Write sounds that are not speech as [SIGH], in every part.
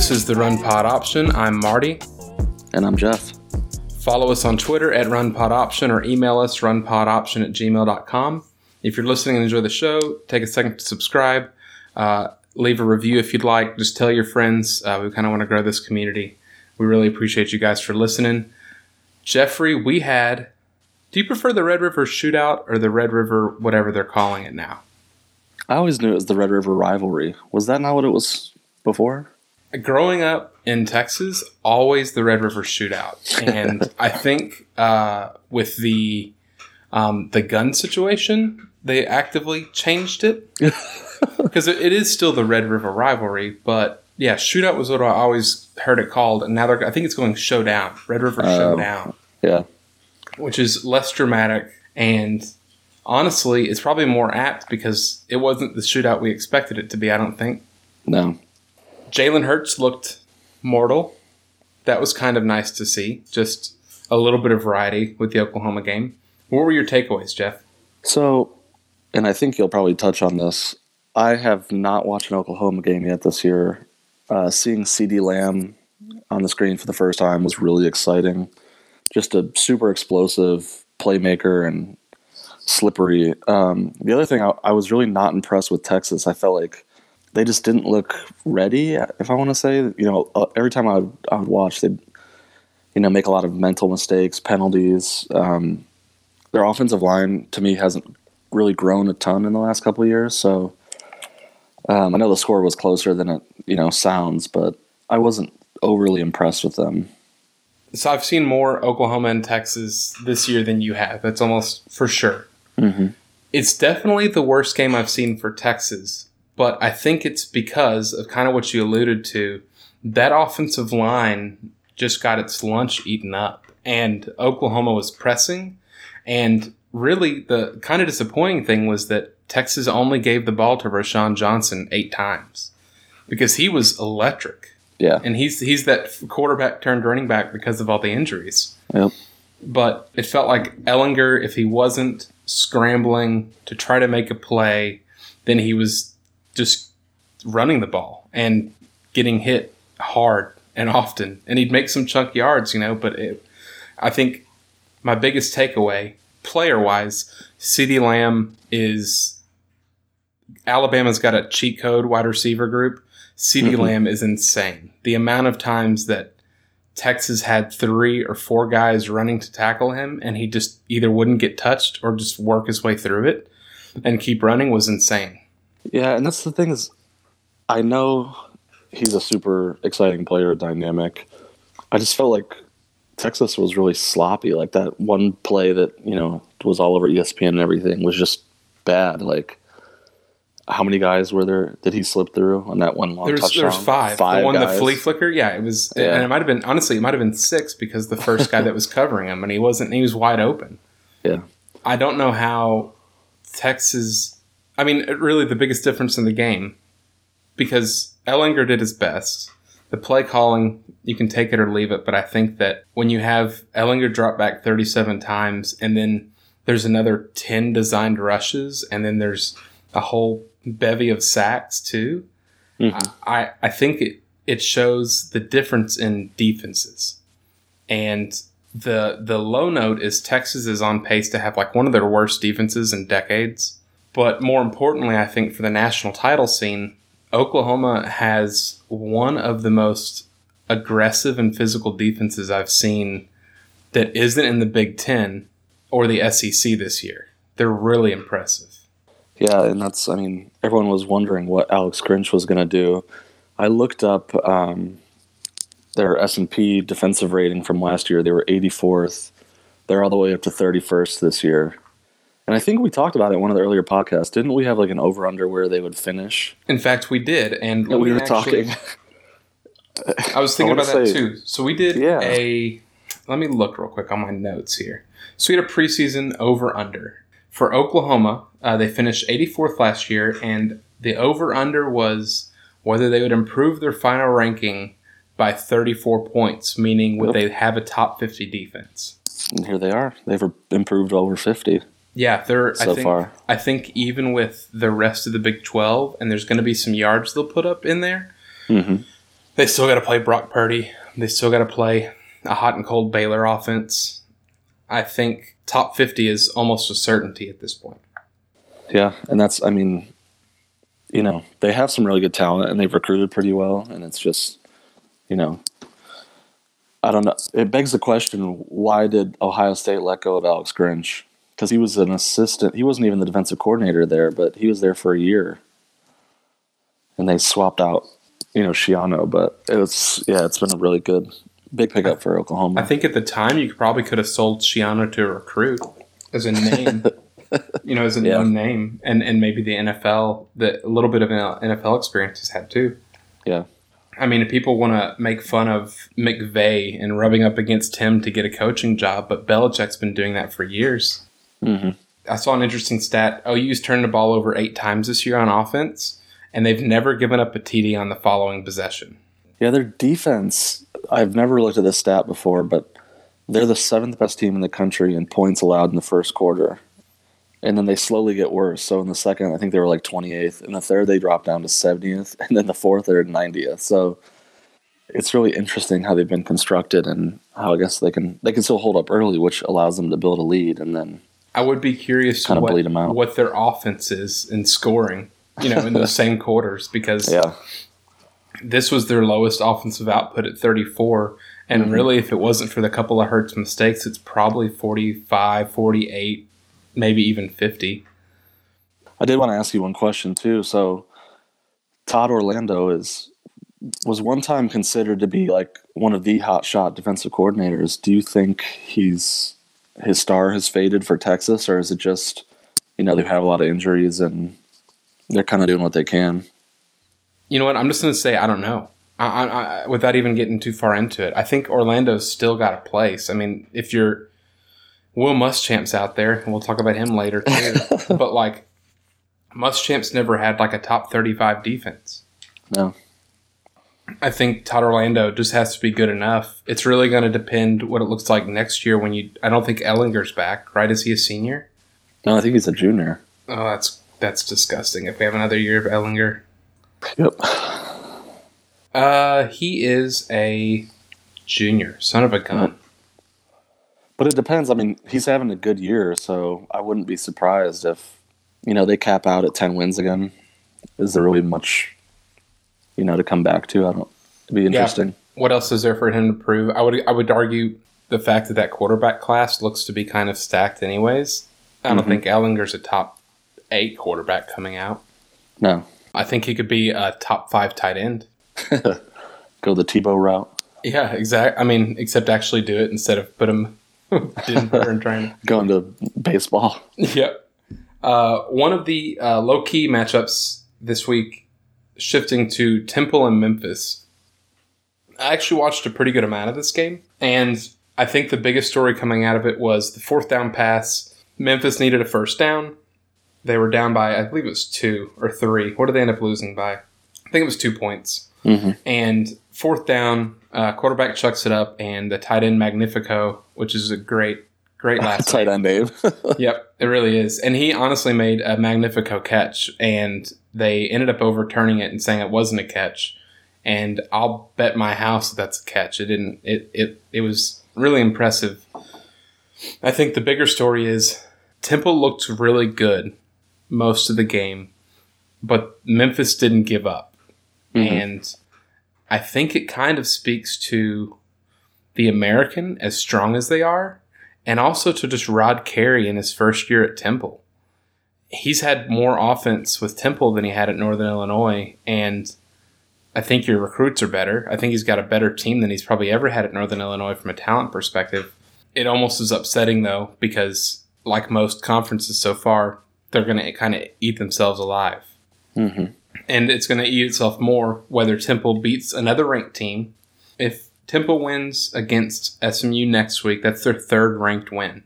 This is the Run Pod Option. I'm Marty. And I'm Jeff. Follow us on Twitter at RunPodOption or email us runpodoption at gmail.com. If you're listening and enjoy the show, take a second to subscribe. Uh, leave a review if you'd like. Just tell your friends. Uh, we kind of want to grow this community. We really appreciate you guys for listening. Jeffrey, we had. Do you prefer the Red River Shootout or the Red River, whatever they're calling it now? I always knew it was the Red River rivalry. Was that not what it was before? Growing up in Texas, always the Red River Shootout, and [LAUGHS] I think uh, with the um, the gun situation, they actively changed it [LAUGHS] because it, is still the Red River rivalry. But yeah, Shootout was what I always heard it called, and now they're I think it's going Showdown, Red River Oh. Showdown, Yeah. which is less dramatic and. Honestly, it's probably more apt because it wasn't the shootout we expected it to be. I don't think. No. Jalen Hurts looked mortal. That was kind of nice to see. Just a little bit of variety with the Oklahoma game. What were your takeaways, Jeff? So, and I think you'll probably touch on this. I have not watched an Oklahoma game yet this year. Uh, seeing CeeDee Lamb on the screen for the first time was really exciting. Just a super explosive playmaker and slippery. Um, the other thing, I, I was really not impressed with Texas. I felt like they just didn't look ready. If I want to say, you know, uh, every time I would, I would watch, they'd you know make a lot of mental mistakes, penalties. Um, their offensive line to me hasn't really grown a ton in the last couple of years. So um, I know the score was closer than it you know sounds, but I wasn't overly impressed with them. So I've seen more Oklahoma and Texas this year than you have. That's almost for sure. Mm-hmm. It's definitely the worst game I've seen for Texas, but I think it's because of kind of what you alluded to. That offensive line just got its lunch eaten up, and Oklahoma was pressing. And really, the kind of disappointing thing was that Texas only gave the ball to Roschon Johnson eight times because he was electric Yeah, and he's he's that quarterback turned running back because of all the injuries. Yep. But it felt like Ehlinger, if he wasn't scrambling to try to make a play, then he was just running the ball and getting hit hard and often, and he'd make some chunk yards, you know. But it, I think my biggest takeaway, player wise, CeeDee Lamb is Alabama's got a cheat code wide receiver group. CeeDee Mhm. Lamb is insane. The amount of times that Texas had three or four guys running to tackle him, and he just either wouldn't get touched or just work his way through it and keep running was insane. Yeah, and that's the thing is, I know he's a super exciting player, dynamic. I just felt like Texas was really sloppy. Like that one play that you know was all over ESPN and everything was just bad. Like. How many guys were there? Did he slip through on that one long There was, touchdown? there was five. Five the one, guys. the flea flicker, yeah, it was, Yeah. and it might have been honestly, it might have been six because the first guy that was [LAUGHS] covering him, and he wasn't, he was wide open. Yeah. I don't know how Texas. I mean, really, the biggest difference in the game because Ehlinger did his best. The play calling, you can take it or leave it, but I think that when you have Ehlinger drop back 37 times and then there's another 10 designed rushes and then there's a whole bevy of sacks too, Mhm. I, I think it, it shows the difference in defenses. And the the low note is Texas is on pace to have like one of their worst defenses in decades. But more importantly, I think for the national title scene, Oklahoma has one of the most aggressive and physical defenses I've seen that isn't in the Big Ten or the SEC this year. They're really impressive. Yeah, and that's I mean everyone was wondering what Alex Grinch was going to do. I looked up um, their S and P defensive rating from last year. They were 84th. They're all the way up to 31st this year. And I think we talked about it in one of the earlier podcasts. Didn't we have like an over under where they would finish? In fact, we did, and we were actually- talking. [LAUGHS] I was thinking I about that say- too. So we did Yeah. a. Let me look real quick on my notes here. So we had a preseason over under for Oklahoma. Uh, they finished 84th last year, and the over under was whether they would improve their final ranking by 34 points, meaning would Yep. they have a top 50 defense. And here they are. They've improved over 50 Yeah, they're so I think far. I think even with the rest of the Big Twelve, and there's going to be some yards they'll put up in there. hmm They still got to play Brock Purdy. They still got to play a hot and cold Baylor offense. I think top fifty is almost a certainty at this point. Yeah, and that's I mean, you know, they have some really good talent and they've recruited pretty well, and it's just, you know, I don't know. It begs the question: Why did Ohio State let go of Alex Grinch? Because he was an assistant. He wasn't even the defensive coordinator there, but he was there for a year, and they swapped out, you know, Schiano. But it was yeah, it's been a really good big pickup for Oklahoma. I think at the time you probably could have sold Schiano to a recruit as a name, [LAUGHS] you know, as a Yeah. known name, and and maybe the NFL, the a little bit of an NFL experience he's had too. yeah, I mean, if people want to make fun of McVay and rubbing up against him to get a coaching job, but Belichick's been doing that for years. Hmm I saw an interesting stat. OU's turned the ball over eight times this year on offense, and they've never given up a TD on the following possession. Yeah, their defense. I've never looked at this stat before, but they're the seventh best team in the country in points allowed in the first quarter. And then they slowly get worse. So in the second, I think they were like 28th. In the third, they dropped down to 70th. And then the fourth, they're 90th. So it's really interesting how they've been constructed and how I guess they can they can still hold up early, which allows them to build a lead and then I would be curious Kinda what, bleed 'em out. what their offense is in scoring, you know, in those [LAUGHS] same quarters, because yeah, this was their lowest offensive output at 34. And Mhm. really, if it wasn't for the couple of Hurts mistakes, it's probably 45, 48, maybe even 50. I did want to ask you one question too. So Todd Orlando is was one time considered to be like one of the hot shot defensive coordinators. Do you think he's his star has faded for Texas, or is it just you know they've had a lot of injuries and they're kind of doing what they can? You know what? I'm just going to say I don't know. I, I, I, without even getting too far into it, I think Orlando's still got a place. I mean, if you're Will Muschamp's out there, and we'll talk about him later too. [LAUGHS] but like, Muschamp's never had like a top 35 defense. No, I think Todd Orlando just has to be good enough. It's really going to depend what it looks like next year when you. I don't think Ehlinger's back, right? Is he a senior? no, I think he's a junior. Oh, that's that's disgusting. If we have another year of Ellinger, Yep. uh, he is a junior, son of a gun. But it depends. I mean, he's having a good year, so I wouldn't be surprised if you know they cap out at ten wins again. Is there really much you know to come back to? I don't. It'd be interesting. What else is there for him to prove? I would I would argue the fact that that quarterback class looks to be kind of stacked, anyways. I don't Mhm. think Ehlinger's a top eight quarterback coming out. No, I think he could be a top five tight end. [LAUGHS] go the Tebow route. Yeah, exactly. I mean, except actually do it instead of put him [LAUGHS] Denver and trying to. Go into baseball. [LAUGHS] Yep. Uh, one of the uh, low key matchups this week, shifting to Temple and Memphis. I actually watched a pretty good amount of this game, and I think the biggest story coming out of it was the fourth down pass. Memphis needed a first down. They were down by, I believe it was two or three. What did they end up losing by? I think it was two points. Mm-hmm. And fourth down, uh, quarterback chucks it up, and the tight end Magnifico, which is a great, great [LAUGHS] last Tight end name. [LAUGHS] Yep, it really is. And he honestly made a magnifico catch, and they ended up overturning it and saying it wasn't a catch. And I'll bet my house that that's a catch. It didn't. It it it was really impressive. I think the bigger story is Temple looked really good most of the game, but Memphis didn't give up, Mhm. and I think it kind of speaks to the American as strong as they are and also to just Rod Carey in his first year at Temple. He's had more offense with Temple than he had at Northern Illinois, and I think your recruits are better. I think he's got a better team than he's probably ever had at Northern Illinois from a talent perspective. It almost is upsetting though, because like most conferences so far, they're going to kind of eat themselves alive. hmm And it's going to eat itself more whether Temple beats another ranked team. If Temple wins against SMU next week, that's their third ranked win.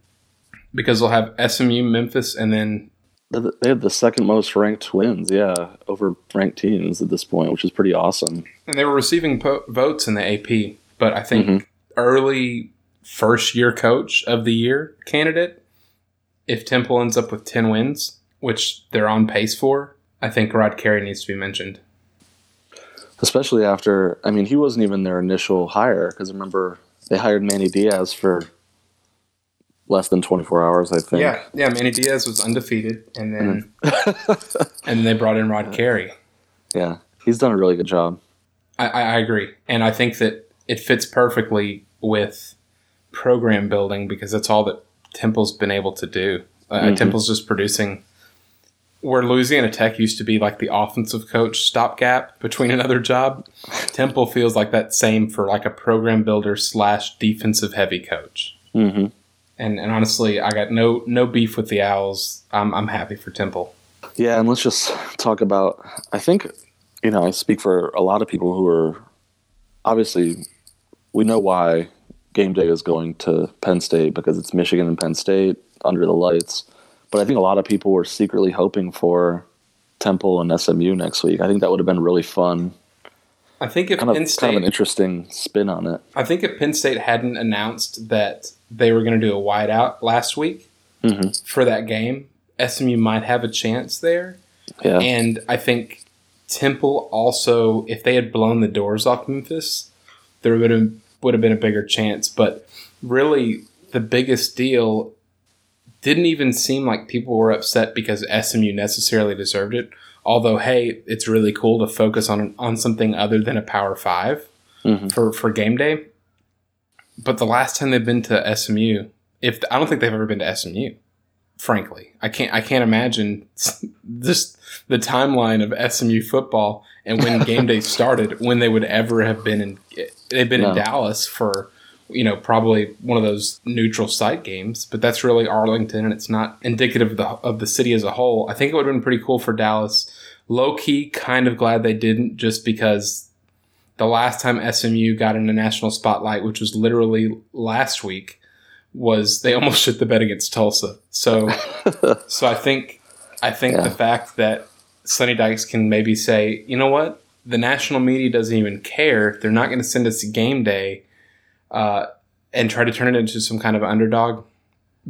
Because they'll have SMU, Memphis, and then They have the second most ranked wins, yeah, over ranked teams at this point, which is pretty awesome. and they were receiving po- votes in the AP. But I think Mhm. early first year coach of the year candidate. If Temple ends up with 10 wins, which they're on pace for, I think Rod Carey needs to be mentioned. Especially after, I mean, he wasn't even their initial hire because remember they hired Manny Diaz for less than 24 hours, I think. Yeah, yeah. Manny Diaz was undefeated, and then [LAUGHS] [LAUGHS] and then they brought in Rod Carey. Yeah, he's done a really good job. I, I agree, and I think that it fits perfectly with program building because that's all that Temple's been able to do. Uh, Mhm. Temple's just producing where Louisiana Tech used to be like the offensive coach stopgap between another job. Temple feels like that same for like a program builder slash defensive heavy coach. hmm And and honestly, I got no no beef with the Owls. I'm I'm happy for Temple. Yeah, and let's just talk about. I think, you know, I speak for a lot of people who are obviously, we know why game day is going to Penn State because it's Michigan and Penn State under the lights. But I think a lot of people were secretly hoping for Temple and SMU next week. I think that would have been really fun. I think if Kind of, Penn kind of an interesting spin on it. I think if Penn State hadn't announced that they were going to do a whiteout last week hmm for that game, SMU might have a chance there. Yeah. And I think Temple also, if they had blown the doors off Memphis, there would have would have been a bigger chance. But really, the biggest deal didn't even seem like people were upset because SMU necessarily deserved it. Although, hey, it's really cool to focus on on something other than a Power 5 Mhm. for for game day. But the last time they've been to SMU, if I don't think they've ever been to SMU, frankly, I can't I can't imagine [LAUGHS] this the timeline of SMU football and when [LAUGHS] game day started when they would ever have been in they've been in Dallas for you know probably one of those neutral site games but that's really Arlington and it's not indicative of the of the city as a whole. I think it would have been pretty cool for Dallas. Low key kind of glad they didn't just because the last time SMU got in a national spotlight which was literally last week was they [LAUGHS] almost shit the bed against Tulsa. So [LAUGHS] so I think I think Yeah. the fact that Sonny Dykes can maybe say, you know what, the national media doesn't even care. They're not going to send us a game day uh, and try to turn it into some kind of underdog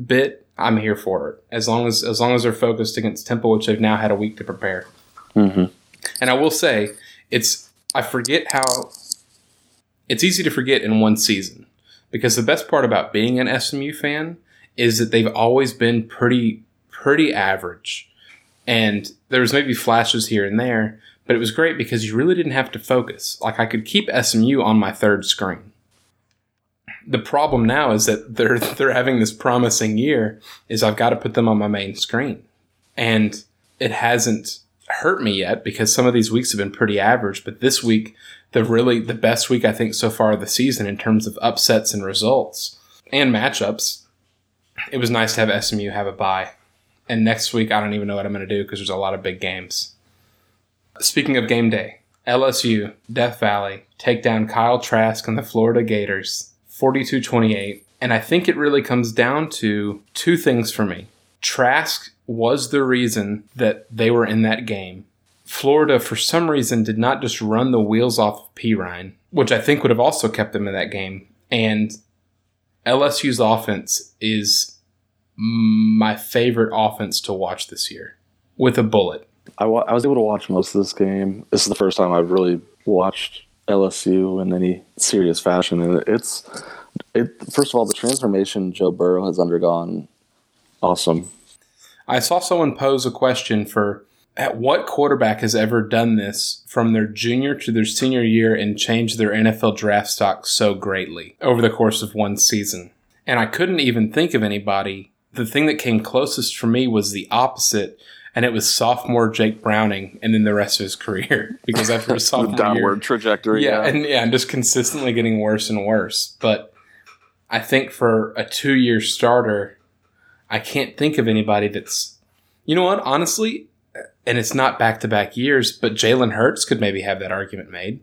bit. I'm here for it as long as as long as they're focused against Temple, which they've now had a week to prepare. hmm And I will say, it's I forget how it's easy to forget in one season because the best part about being an SMU fan is that they've always been pretty pretty average. And there was maybe flashes here and there, but it was great because you really didn't have to focus. Like I could keep SMU on my third screen. The problem now is that they're [LAUGHS] they're having this promising year is I've got to put them on my main screen. And it hasn't hurt me yet because some of these weeks have been pretty average, but this week the really the best week I think so far of the season in terms of upsets and results and matchups. It was nice to have SMU have a bye. And next week I don't even know what I'm going to do because there's a lot of big games. Speaking of game day, LSU, Death Valley take down Kyle Trask and the Florida Gators 42-28, and I think it really comes down to two things for me. Trask was the reason that they were in that game. Florida, for some reason, did not just run the wheels off of Perine, which I think would have also kept them in that game. And LSU's offense is my favorite offense to watch this year with a bullet. I, wa- I was able to watch most of this game. This is the first time I've really watched LSU in any serious fashion, and it's it. First of all, the transformation Joe Burrow has undergone, awesome. I saw someone pose a question for at what quarterback has ever done this from their junior to their senior year and changed their NFL draft stock so greatly over the course of one season. And I couldn't even think of anybody. The thing that came closest for me was the opposite, and it was sophomore Jake Browning and then the rest of his career. [LAUGHS] Because after his The [LAUGHS] sophomore downward year, trajectory. yeah, and yeah, and just consistently getting worse and worse. But I think for a two-year starter, I can't think of anybody that's, you know what, honestly, and it's not back-to-back years, but Jalen Hurts could maybe have that argument made.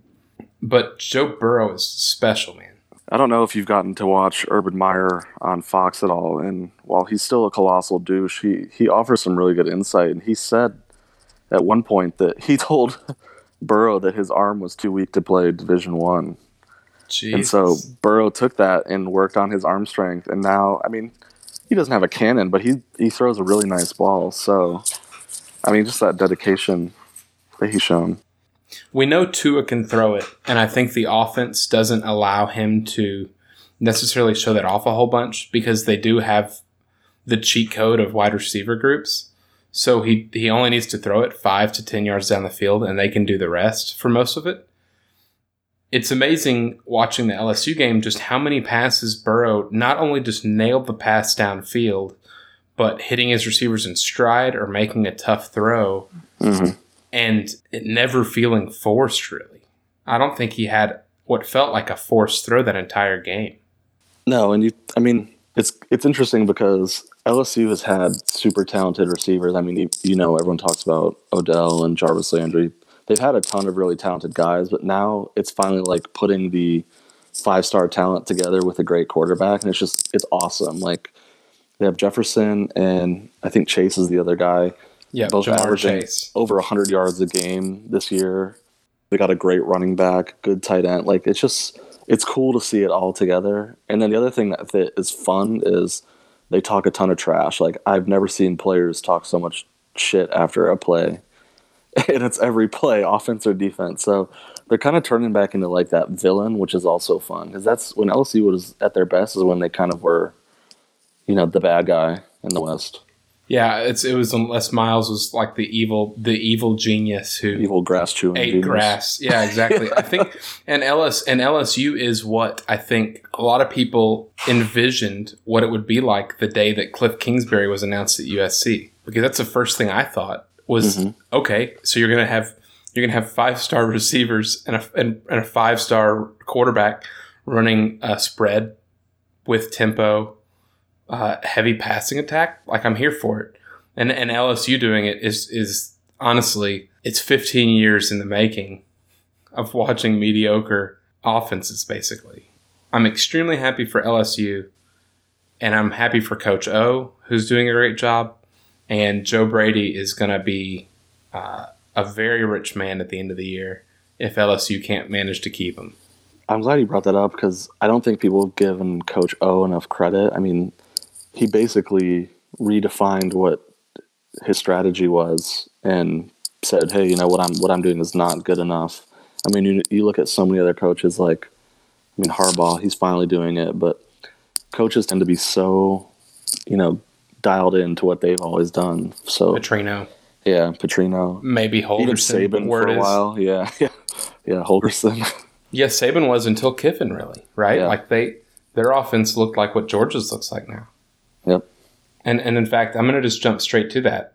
But Joe Burrow is special, man. I don't know if you've gotten to watch Urban Meyer on Fox at all, and while he's still a colossal douche, he he offers some really good insight. And he said at one point that he [LAUGHS] told Burrow that his arm was too weak to play Division One. And so Burrow took that and worked on his arm strength, and now I mean, he doesn't have a cannon, but he he throws a really nice ball. So, I mean, just that dedication that he's shown. We know Tua can throw it, and I think the offense doesn't allow him to necessarily show that off a whole bunch because they do have the cheat code of wide receiver groups. So he he only needs to throw it five to ten yards down the field, and they can do the rest for most of it. It's amazing watching the LSU game just how many passes Burrow not only just nailed the pass downfield, but hitting his receivers in stride or making a tough throw hmm and it never feeling forced really. I don't think he had what felt like a forced throw that entire game. No, and you, I mean, it's it's interesting because LSU has had super talented receivers. I mean, you, you know, everyone talks about Odell and Jarvis Landry. They've had a ton of really talented guys, but now it's finally like putting the five star talent together with a great quarterback, and it's just it's awesome. Like they have Jefferson and I think Chase is the other guy. Yeah, Both Ja'Marr averaging Chase. over 100 yards a game this year. They got a great running back, good tight end. Like it's just it's cool to see it all together. And then the other thing that that is fun is they talk a ton of trash. Like I've never seen players talk so much shit after a play. [LAUGHS] And it's every play, offense or defense. So they're kind of turning back into like that villain, which is also fun because that's when LSU was at their best is when they kind of were, you know, the bad guy in the West, Yeah, it's it was unless Miles was like the evil the evil genius who evil grass chewing. ate genius. grass. Yeah, exactly. I think [LAUGHS] and LS and LSU is what I think a lot of people envisioned what it would be like the day that Kliff Kingsbury was announced at USC because that's the first thing I thought was Mhm. okay. So you're gonna have you're gonna have five star receivers and a and, and a five star quarterback running a spread with tempo, uh, heavy passing attack. Like I'm here for it, and and LSU doing it is is honestly it's 15 years in the making of watching mediocre offenses. Basically, I'm extremely happy for LSU, and I'm happy for Coach O, who's doing a great job, and Joe Brady is going to be uh, a very rich man at the end of the year if LSU can't manage to keep him. I'm glad you brought that up because I don't think people have given Coach O enough credit. I mean, he basically redefined what his strategy was and said, "Hey, you know what I'm what I'm doing is not good enough." I mean, you, you look at so many other coaches like, I mean, Harbaugh, he's finally doing it, but coaches tend to be so, you know, dialed into what they've always done. So Petrino, yeah, Petrino, maybe Holgorsen. Saban word for a is- while, [LAUGHS] yeah, yeah, yeah, Holgorsen. [LAUGHS] Yeah, Saban was until Kiffin, really, right? Yeah. Like they, their offense looked like what Georgia's looks like now. Yep. And and in fact, I'm going to just jump straight to that.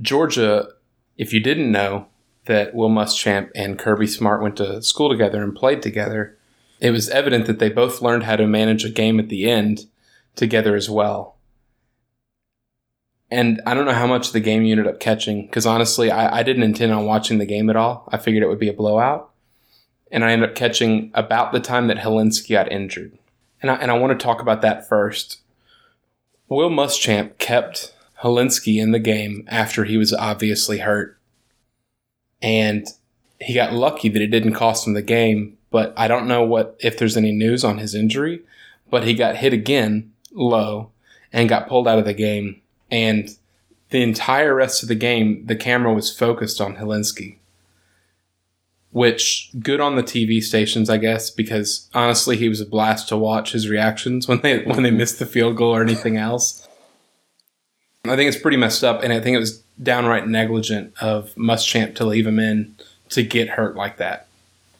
Georgia, if you didn't know that Will Muschamp and Kirby Smart went to school together and played together, it was evident that they both learned how to manage a game at the end together as well. And I don't know how much the game you ended up catching because honestly, I, I didn't intend on watching the game at all. I figured it would be a blowout and I ended up catching about the time that Hilinski got injured. And I, and I want to talk about that first. Will Muschamp kept Hilinski in the game after he was obviously hurt. And he got lucky that it didn't cost him the game, but I don't know what if there's any news on his injury, but he got hit again low and got pulled out of the game and the entire rest of the game the camera was focused on Hilinski which good on the TV stations, I guess, because honestly, he was a blast to watch his reactions [LAUGHS] when they when they missed the field goal or anything else. I think it's pretty messed up, and I think it was downright negligent of Muschamp to leave him in to get hurt like that.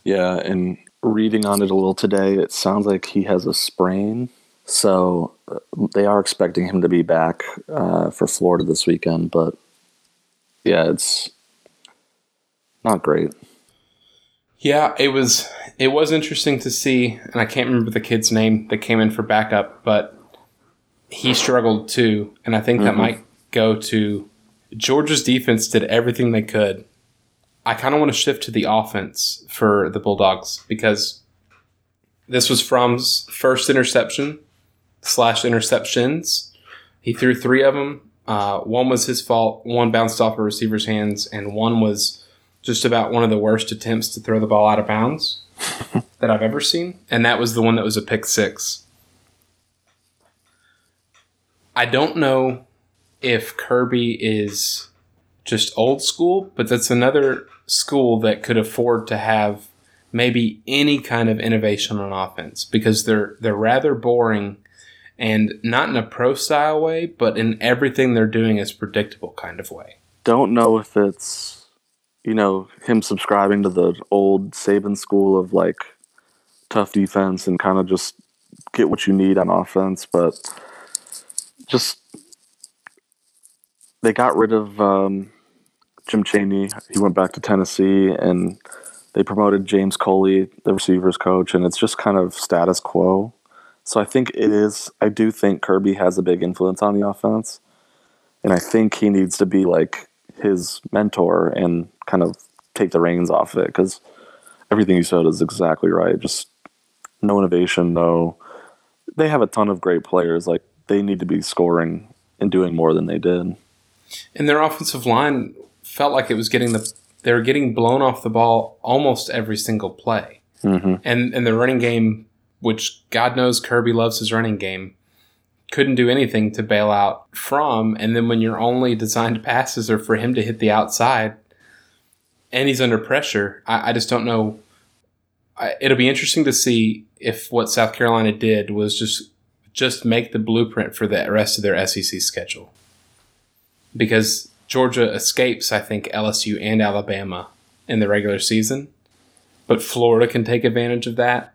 Yeah, and reading on it a little today, it sounds like he has a sprain. So uh, they are expecting him to be back uh, for Florida this weekend, but yeah, it's not great. Yeah, it was it was interesting to see, and I can't remember the kid's name that came in for backup, but he struggled too, and I think that Mhm. might go to Georgia's defense did everything they could. I kind of want to shift to the offense for the Bulldogs because this was Fromm's first interception slash interceptions. He threw three of them. Uh, one was his fault. One bounced off a receiver's hands, and one was just about one of the worst attempts to throw the ball out of bounds. [LAUGHS] that I've ever seen, and that was the one that was a pick six. I don't know if Kirby is just old school, but that's another school that could afford to have maybe any kind of innovation on offense because they're they're rather boring and not in a pro style way, but in everything they're doing is predictable kind of way. Don't know if it's you know him subscribing to the old Saban school of like tough defense and kind of just get what you need on offense, but just they got rid of um, Jim Chaney. He went back to Tennessee, and they promoted James Coley, the receivers coach, and it's just kind of status quo. So I think it is. I do think Kirby has a big influence on the offense, and I think he needs to be like his mentor and kind of take the reins off of it because everything you said is exactly right. Just no innovation, no. They have a ton of great players. Like they need to be scoring and doing more than they did. And their offensive line felt like it was getting the they were getting blown off the ball almost every single play. Mm-hmm. And and the running game, which God knows Kirby loves his running game, couldn't do anything to bail out Fromm. And then when your only designed [LAUGHS] passes are for him to hit the outside, and he's under pressure, I, I just don't know. I, it'll be interesting to see if what South Carolina did was just just make the blueprint for the rest of their SEC schedule. Because Georgia escapes, I think, LSU and Alabama in the regular season, but Florida can take advantage of that.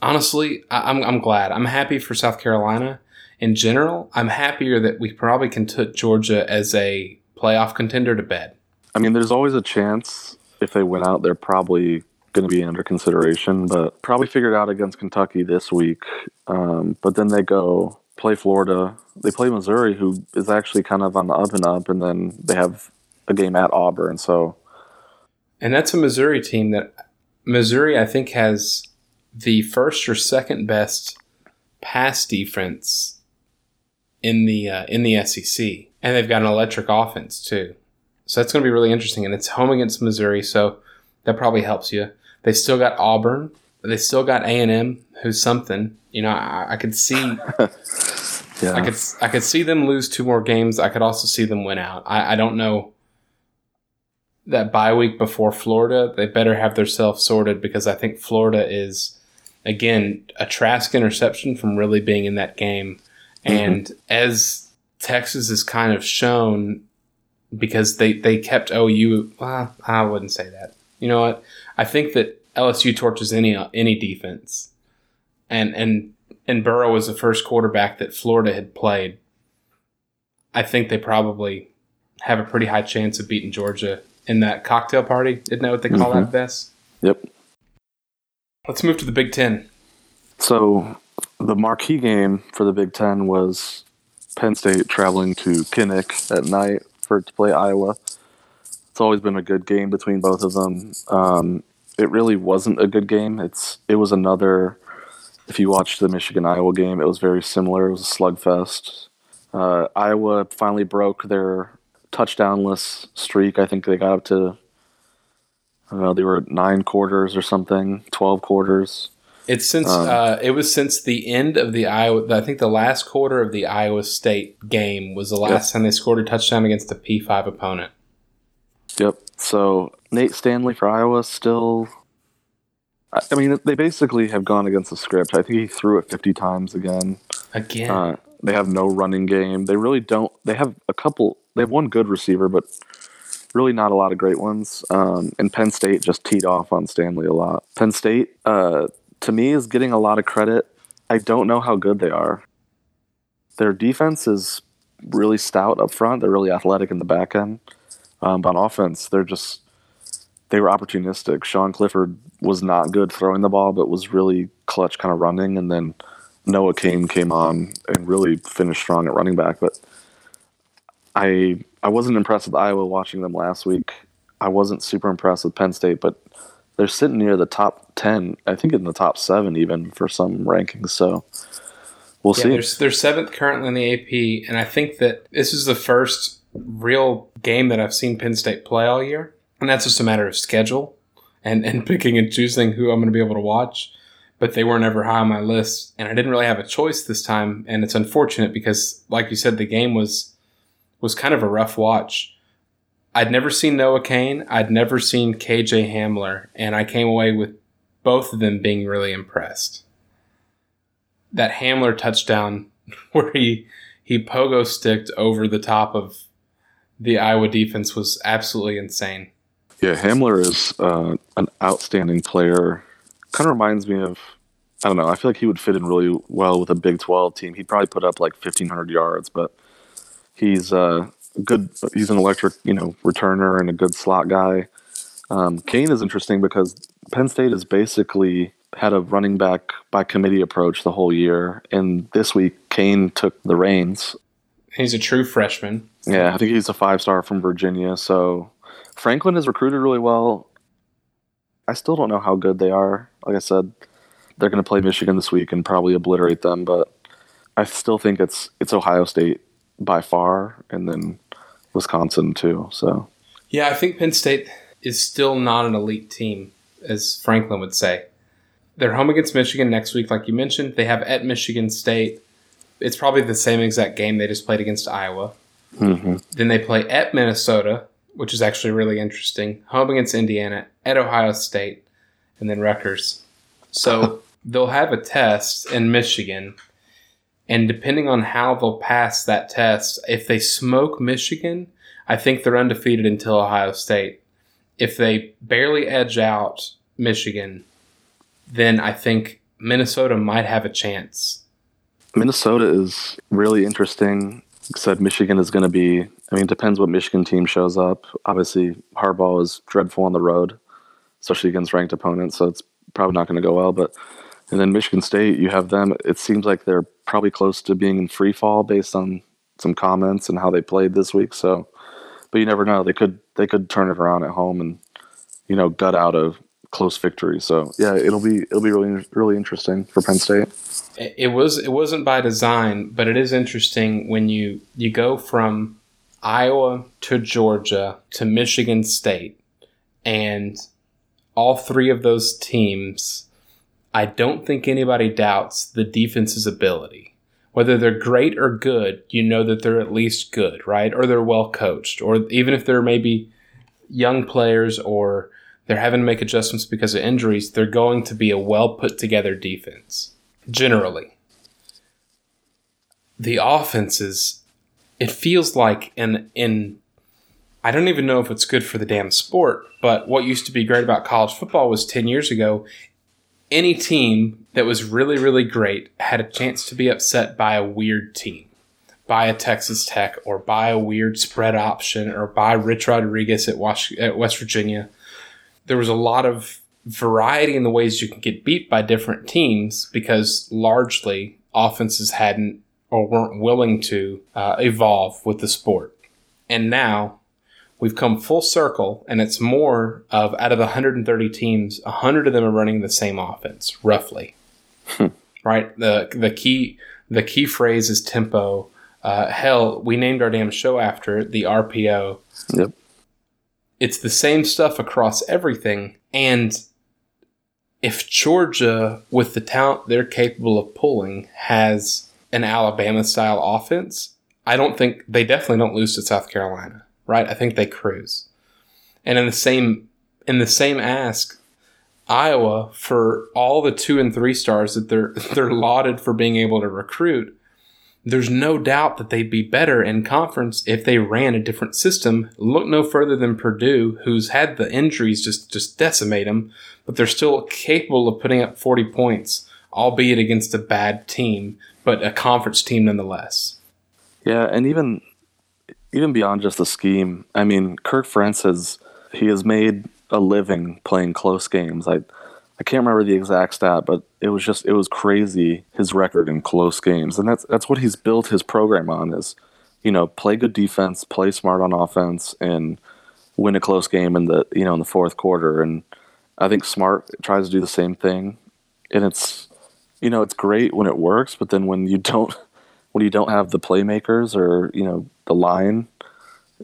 Honestly, I, I'm, I'm glad. I'm happy for South Carolina. In general, I'm happier that we probably can put Georgia as a playoff contender to bed. I mean, there's always a chance if they win out, they're probably going to be under consideration, but probably figured out against Kentucky this week. Um, but then they go play Florida. They play Missouri, who is actually kind of on the up and up, and then they have a game at Auburn. So, and that's a Missouri team that Missouri, I think, has the first or second best pass defense in the uh, in the SEC, and they've got an electric offense too. So that's going to be really interesting, and it's home against Missouri, so that probably helps you. They still got Auburn. They still got A and M, who's something. You know, I, I could see, [LAUGHS] yeah. I could, I could see them lose two more games. I could also see them win out. I, I don't know that bye week before Florida. They better have themselves sorted because I think Florida is, again, a Trask interception from really being in that game, mm-hmm. and as Texas is kind of shown because they, they kept OU. Well, I wouldn't say that. You know what? I think that LSU torches any any defense, and and and Burrow was the first quarterback that Florida had played. I think they probably have a pretty high chance of beating Georgia in that cocktail party. Isn't that what they call that, mm-hmm. Bess? Yep. Let's move to the Big Ten. So the marquee game for the Big Ten was Penn State traveling to Kinnick at night to play Iowa. It's always been a good game between both of them. Um, it really wasn't a good game. It's it was another. If you watched the Michigan Iowa game, it was very similar. It was a slugfest. Uh, Iowa finally broke their touchdownless streak. I think they got up to. I don't know. They were nine quarters or something, twelve quarters. It's since Um, uh, it was since the end of the Iowa. I think the last quarter of the Iowa State game was the last time they scored a touchdown against a P five opponent. Yep. So Nate Stanley for Iowa still. I I mean, they basically have gone against the script. I think he threw it 50 times again. Again, Uh, they have no running game. They really don't. They have a couple. They have one good receiver, but really not a lot of great ones. Um, and Penn State just teed off on Stanley a lot. Penn State, uh, to me, is getting a lot of credit. I don't know how good they are. Their defense is really stout up front. They're really athletic in the back end. Um, but on offense, they're just they were opportunistic. Sean Clifford was not good throwing the ball, but was really clutch kind of running. And then Noah Cain came on and really finished strong at running back. But I I wasn't impressed with Iowa watching them last week. I wasn't super impressed with Penn State, but they're sitting near the top ten. I think in the top seven even for some rankings. So we'll yeah, see. they're, they're seventh currently in the AP, and I think that this is the first real game that I've seen Penn State play all year, and that's just a matter of schedule. and, and [LAUGHS] picking and choosing who I'm going to be able to watch. But they weren't ever high on my list, and I didn't really have a choice this time. And it's unfortunate because, like you said, the game was was kind of a rough watch. I'd never seen Noah Cain. I'd never seen KJ Hamler, and I came away with both of them being really impressed. That Hamler touchdown [LAUGHS] where he he pogo sticked over the top of the Iowa defense was absolutely insane. Yeah, Hamler is uh, an outstanding player. Kind of reminds me of, I don't know, I feel like he would fit in really well with a Big 12 team. He'd probably put up like 1,500 yards, but he's uh, good. He's an electric, you know, returner and a good slot guy. Um, Cain is interesting because Penn State has basically had a running back by committee approach the whole year, and this week Cain took the reins. He's a true freshman. Yeah, I think he's a five star from Virginia. So Franklin is recruited really well. I still don't know how good they are. Like I said, they're going to play Michigan this week and probably obliterate them, but I still think it's it's Ohio State by far, and then Wisconsin too. So yeah, I think Penn State is still not an elite team, as Franklin would say. They're home against Michigan next week, like you mentioned. They have at Michigan State. It's probably the same exact game they just played against Iowa. mm-hmm. Then they play at Minnesota, which is actually really interesting. Home against Indiana, at Ohio State, and then Rutgers. So [LAUGHS] they'll have a test in Michigan. And depending on how they'll pass that test, if they smoke Michigan, I think they're undefeated until Ohio State. If they barely edge out Michigan, then I think Minnesota might have a chance. Minnesota is really interesting. Said Michigan is going to be. I mean, it depends what Michigan team shows up. Obviously, Harbaugh is dreadful on the road, especially against ranked opponents. So it's probably not going to go well. But and then Michigan State, you have them. It seems like they're probably close to being in free fall based on some comments and how they played this week. So, but you never know. They could they could turn it around at home and you know gut out a close victory. So yeah, it'll be it'll be really really interesting for Penn State. It was it wasn't by design, but it is interesting when you you go from Iowa to Georgia to Michigan State, and all three of those teams, I don't think anybody doubts the defense's ability. Whether they're great or good, you know that they're at least good, right? Or they're well coached, or even if they're maybe young players or they're having to make adjustments because of injuries, they're going to be a well put together defense, generally. The offenses, it feels like in in I don't even know if it's good for the damn sport, but what used to be great about college football was 10 years ago, any team that was really, really great had a chance to be upset by a weird team, by a Texas Tech, or by a weird spread option, or by Rich Rodriguez at, Was- at West Virginia. There was a lot of variety in the ways you can get beat by different teams because largely offenses hadn't or weren't willing to uh, evolve with the sport. And now we've come full circle, and it's more of out of the 130 teams, 100 of them are running the same offense, roughly. right? The the key the key phrase is tempo. Uh, hell, we named our damn show after it, the RPO. Yep. It's the same stuff across everything, and if Georgia, with the talent they're capable of pulling, has an Alabama style offense, I don't think they definitely don't lose to South Carolina right? I think they cruise. And in the same in the same ask, Iowa for all the two and three stars that they're [LAUGHS] they're lauded for being able to recruit. There's no doubt that they'd be better in conference if they ran a different system. Look no further than Purdue, who's had the injuries just just decimate them, but they're still capable of putting up 40 points, albeit against a bad team, but a conference team nonetheless. Yeah, and even even beyond just the scheme, I mean, Kirk Ferentz, he has made a living playing close games. I I can't remember the exact stat, but it was just it was crazy his record in close games, and that's that's what he's built his program on is, you know, play good defense, play smart on offense, and win a close game in the you know in the fourth quarter. And I think Smart tries to do the same thing, and it's you know it's great when it works, but then when you don't [LAUGHS] when you don't have the playmakers or you know the line,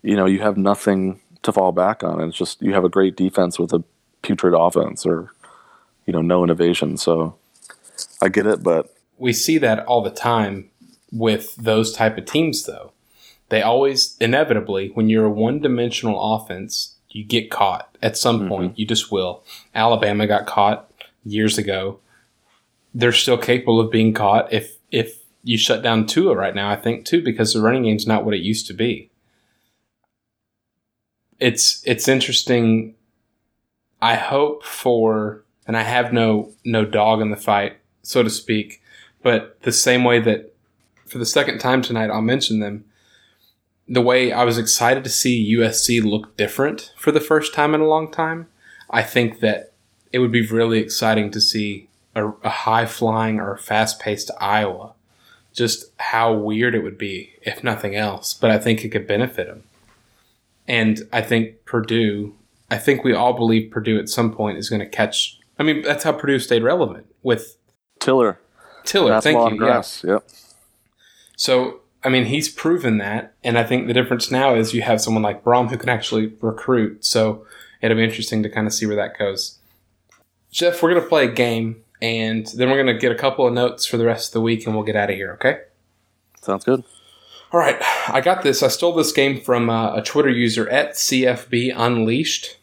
you know you have nothing to fall back on. And it's just you have a great defense with a putrid offense or you know no innovation. So I get it, but we see that all the time with those type of teams though. They always inevitably when you're a one-dimensional offense you get caught at some mm-hmm. point. You just will. Alabama got caught years ago. They're still capable of being caught if if you shut down Tua right now i think too because the running game's not what it used to be. It's it's interesting. I hope for and i have no no dog in the fight so to speak but the same way that for the second time tonight I'll mention them the way I was excited to see USC look different for the first time in a long time I think that it would be really exciting to see a, a high flying or fast paced Iowa just how weird it would be if nothing else but I think it could benefit them and I think Purdue I think we all believe Purdue at some point is going to catch I mean that's how Purdue stayed relevant with Tiller, Tiller that's thank you yeah. grass. Yep. So, I mean, he's proven that. And I think the difference now is you have someone like Brohm who can actually recruit. So it'll be interesting to kind of see where that goes. Jeff, we're going to play a game and then we're going to get a couple of notes for the rest of the week and we'll get out of here, okay? Sounds good. All right. I got this. I stole this game from uh, a Twitter user at CFB Unleashed.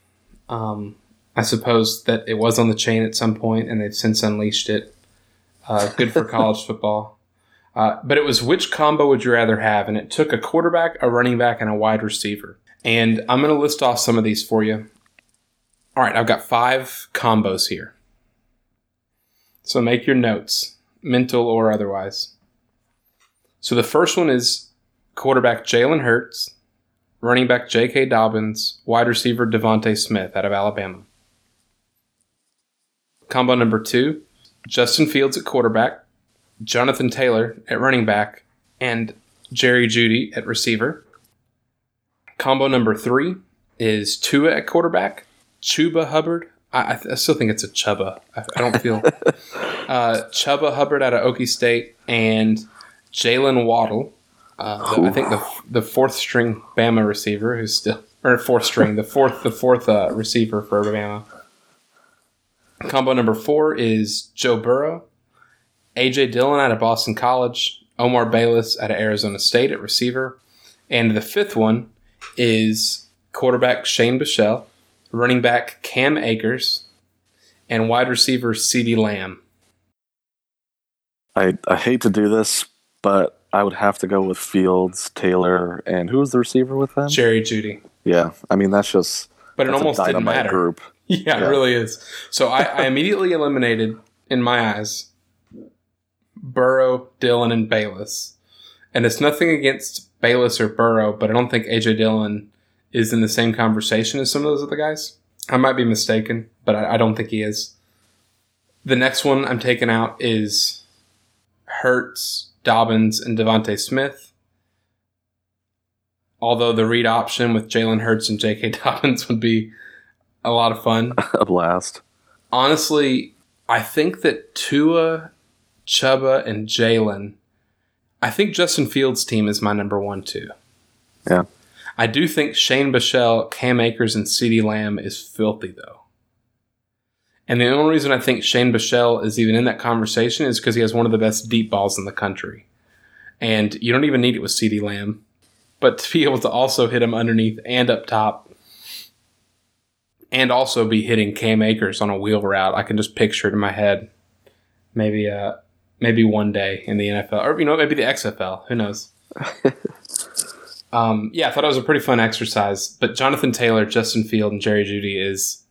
Um, I suppose that it was on the chain at some point and they've since unleashed it. Uh, good for [LAUGHS] college football. Uh, but it was which combo would you rather have? And it took a quarterback, a running back, and a wide receiver. And I'm going to list off some of these for you. All right, I've got five combos here. So make your notes, mental or otherwise. So the first one is quarterback Jalen Hurts, running back J.K. Dobbins, wide receiver DeVonta Smith out of Alabama. Combo number two Justin Fields at quarterback, Jonathan Taylor at running back, and Jerry Jeudy at receiver. Combo number three is Tua at quarterback, Chuba Hubbard. I, I, still think it's a Chuba. I, I don't feel [LAUGHS] uh, Chuba Hubbard out of Okie State and Jaylen Waddle. Uh, the- I think the the fourth string Bama receiver who's still or fourth string the fourth the fourth uh, receiver for Bama. Combo number four is Joe Burrow, AJ Dillon out of Boston College, Omar Bayless out of Arizona State at receiver, and the fifth one is quarterback Shane Buechele, running back Cam Akers, and wide receiver CeeDee Lamb. I, I hate to do this, but I would have to go with Fields, Taylor, and who was the receiver with them? Jerry Jeudy. Yeah, I mean that's just But it almost a didn't matter. group. Yeah, [LAUGHS] Yeah. it really is. So I, I [LAUGHS] immediately eliminated, in my eyes, Burrow, Dillon, and Bayless. And it's nothing against Bayless or Burrow, but I don't think AJ Dillon is in the same conversation as some of those other guys. I might be mistaken, but I, I don't think he is. The next one I'm taking out is Hurts, Dobbins, and DeVonta Smith. Although the read option with Jalen Hurts and J.K. [LAUGHS] Dobbins would be a lot of fun [LAUGHS] a blast. honestly, I think that Tua, Chuba, and Jalen, I think Justin Fields' team is my number one too. Yeah. I do think Shane Buechele, Cam Akers, and CeeDee Lamb is filthy though. And the only reason I think Shane Buechele is even in that conversation is because he has one of the best deep balls in the country. And you don't even need it with CeeDee Lamb. But to be able to also hit him underneath and up top and also be hitting Cam Akers on a wheel route. I can just picture it in my head. Maybe uh maybe one day in the NFL or you know maybe the XFL. Who knows? [LAUGHS] um, yeah, I thought it was a pretty fun exercise. But Jonathan Taylor, Justin Field, and Jerry Jeudy is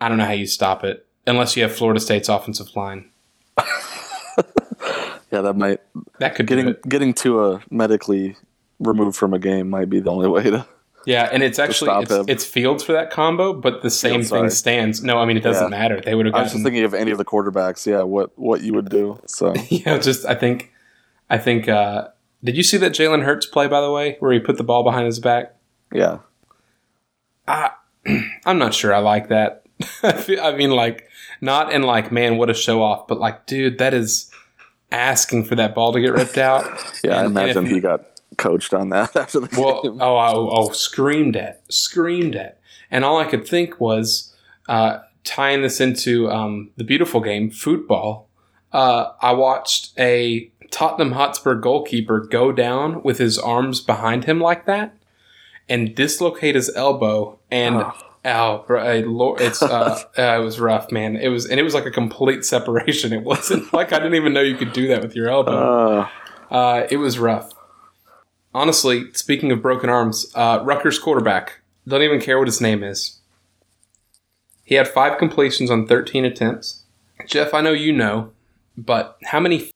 I don't know how you stop it unless you have Florida State's offensive line. [LAUGHS] Yeah, that might That could getting it. getting to a medically removed from a game might be the only way to. Yeah, and it's actually it's, it's Fields for that combo, but the same Fields, thing stands. No, I mean it doesn't Yeah. matter. They would have Gotten, I was just thinking of any of the quarterbacks. Yeah, what what you would do. So [LAUGHS] you know, just I think, I think. uh Did you see that Jalen Hurts play by the way, where he put the ball behind his back? yeah, [CLEARS THROAT] I'm not sure I like that. [LAUGHS] I mean, like not in like, man, what a show off, but like, dude, that is asking for that ball to get ripped out. [LAUGHS] yeah. I And- if imagine you- he got coached on that [LAUGHS] after the Well, game. oh, oh, oh, screamed at, screamed at, and all I could think was, uh, tying this into um, the beautiful game, football, uh, I watched a Tottenham Hotspur goalkeeper go down with his arms behind him like that and dislocate his elbow and. Oh. Bro, Lord, it's uh, [LAUGHS] uh, it was rough, man. It was, and it was like a complete separation. It wasn't like I didn't even know you could do that with your elbow. Uh, Uh, it was rough. Honestly, speaking of broken arms, uh, Rutgers quarterback, don't even care what his name is. He had five completions on 13 attempts. Jeff, I know you know, but how many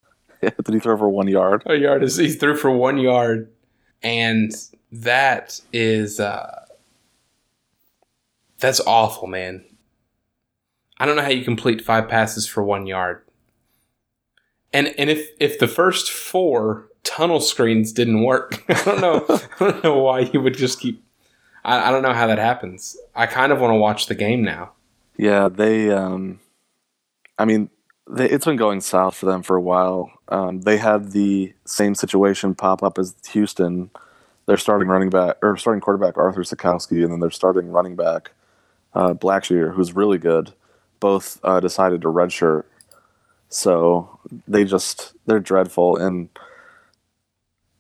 [LAUGHS] did he throw for one yard? a yard is he threw for one yard? And that is, uh, that's awful, man. I don't know how you complete five passes for one yard. And and if if the first four tunnel screens didn't work, [LAUGHS] I don't know. I don't know why you would just keep. I, I don't know how that happens. I kind of want to watch the game now. Yeah, they. Um, I mean, they, it's been going south for them for a while. Um, they had the same situation pop up as Houston. They're starting running back or starting quarterback Artur Sitkowski, and then they're starting running back uh, Blackshear, who's really good. Both uh, decided to redshirt, so they just they're dreadful. And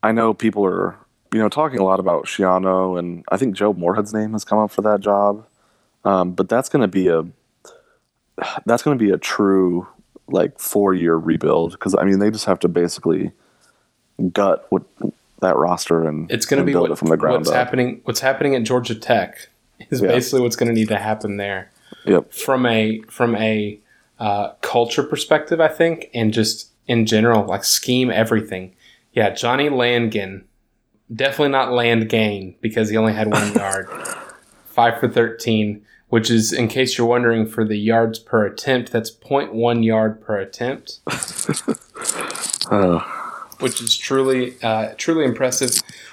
I know people are you know talking a lot about Schiano, and I think Joe Moorhead's name has come up for that job. Um, but that's going to be a that's going to be a true like four year rebuild because I mean they just have to basically gut what that roster and It's going to be build what, it from the ground what's up. happening. What's happening at Georgia Tech is Yeah. basically what's going to need to happen there. Yep. From a from a uh, culture perspective, I think, and just in general, like scheme everything. Yeah, Johnny Langan, definitely not land gain because he only had one [LAUGHS] yard, five for thirteen, which is, in case you're wondering, for the yards per attempt, that's 0.1 yard per attempt [LAUGHS] Uh, which is truly uh, truly impressive.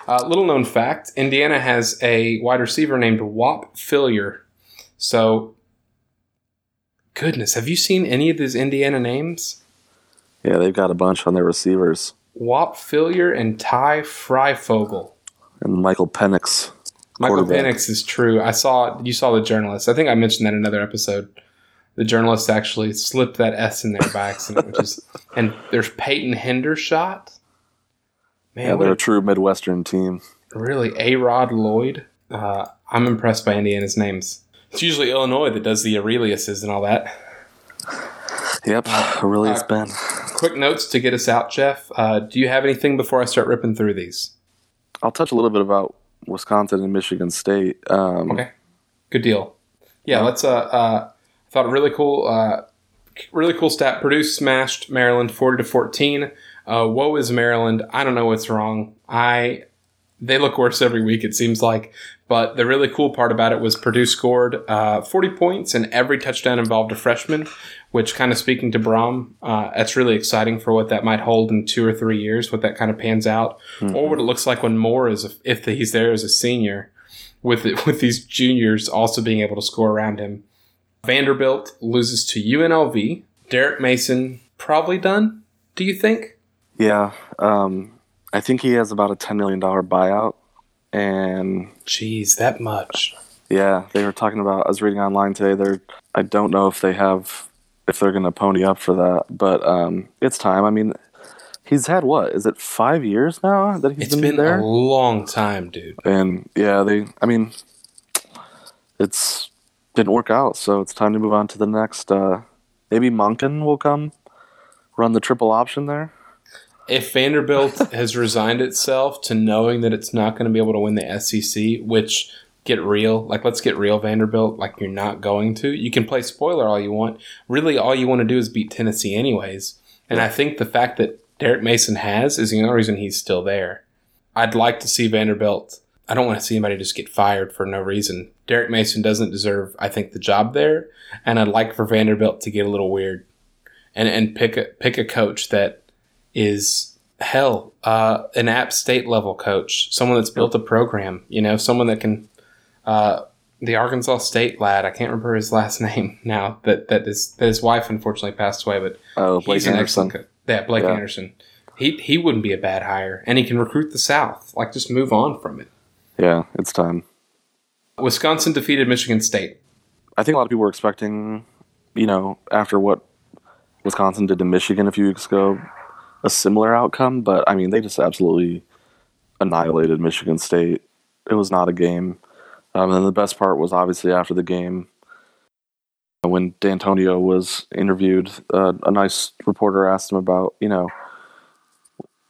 Uh, little known fact: Indiana has a wide receiver named Whop Philyor. So, goodness, have you seen any of these Indiana names? yeah, they've got a bunch on their receivers Whop Philyor and Ty Fryfogle. and Michael Penix. Michael. Penix is true. I saw you saw the journalist. I think I mentioned that in another episode. The journalist actually slipped that S in there by accident, which is and there's Peyton Hendershot. Man, Yeah, they're a a true Midwestern team. Really, A Rod Lloyd. Uh, I'm impressed by Indiana's names. It's usually Illinois that does the Aureliuses and all that. Yep, Aurelius uh, Ben. Quick notes to get us out, Jeff. Uh, do you have anything before I start ripping through these? I'll touch a little bit about Wisconsin and Michigan State. Um, Okay, good deal. Yeah, let's. Uh, uh, thought a really cool, uh, really cool stat. Purdue smashed Maryland forty to fourteen. Uh, woe is Maryland. I don't know what's wrong. I they look worse every week. It seems like. But the really cool part about it was Purdue scored uh, 40 points, and every touchdown involved a freshman, which kind of speaking to Brohm, uh, that's really exciting for what that might hold in two or three years, what that kind of pans out, or what it looks like when Moore is, a, if he's there as a senior, with it, [LAUGHS] with these juniors also being able to score around him. Vanderbilt loses to UNLV. Derek Mason probably done. Do you think? Yeah, um, I think he has about a ten million dollar buyout, and Jeez, that much. yeah, they were talking about. I was reading online today. They're I don't know if they have if they're going to pony up for that, but um, it's time. I mean, he's had what is it five years now that he's It's been, been there, a long time, dude. and yeah, they. I mean, it's didn't work out, so it's time to move on to the next. Uh, maybe Monken will come run the triple option there. If Vanderbilt [LAUGHS] has resigned itself to knowing that it's not going to be able to win the SEC, which get real, like let's get real, Vanderbilt, like you're not going to. You can play spoiler all you want. Really, all you want to do is beat Tennessee, anyways. And I think the fact that Derek Mason has is the only reason he's still there. I'd like to see Vanderbilt. I don't want to see anybody just get fired for no reason. Derek Mason doesn't deserve, I think, the job there, and I'd like for Vanderbilt to get a little weird and and pick a pick a coach that is hell uh, an App State level coach, someone that's built a program. You know, someone that can. Uh, the Arkansas State lad, I can't remember his last [LAUGHS] name now. That that is that his wife unfortunately passed away, but Oh, Blake he's Anderson. excellent coach. Yeah, Blake Yeah. Anderson. He he wouldn't be a bad hire, and he can recruit the South. Like, just move on from it. Yeah, it's time. Wisconsin defeated Michigan State. I think a lot of people were expecting, you know, after what Wisconsin did to Michigan a few weeks ago, a similar outcome. But I mean, they just absolutely annihilated Michigan State. It was not a game. Um, and the best part was obviously after the game when D'Antonio was interviewed, uh, a nice reporter asked him about, you know,